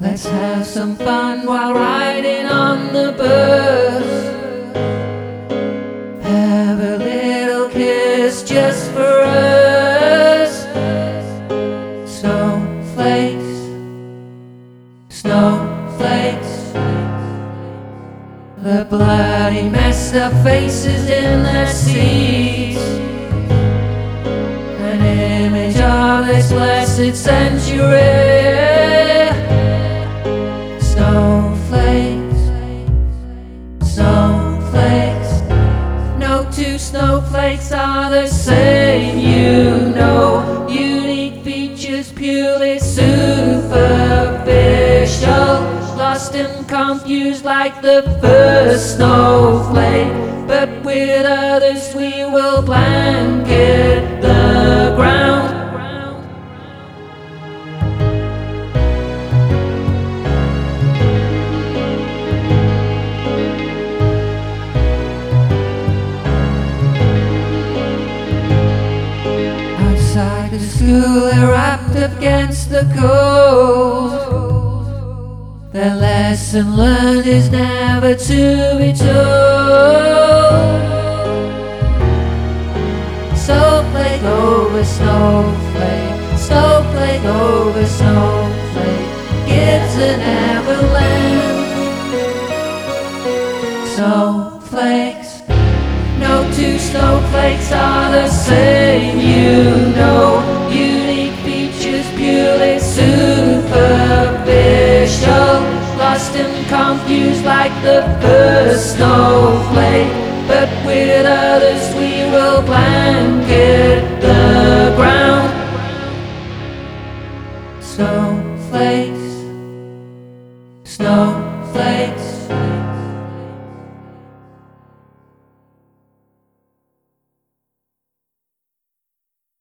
Let's have some fun while riding on the bus. Have a little kiss just for us. Snowflakes, snowflakes. The bloody mess of faces in their seats. An image of this blessed century. Two snowflakes are the same, you know. Unique features, purely superficial. Lost and confused like the first snowflake. But with others, we will blanket the Outside the school, wrapped up against the cold. The lesson learned is never to be told. Snowflake over snowflake, snowflake over snowflake, gives an avalanche. Snowflakes. No two snowflakes are the same, you like the first snowflake. But with others, we will blanket the ground. Snowflakes, snow.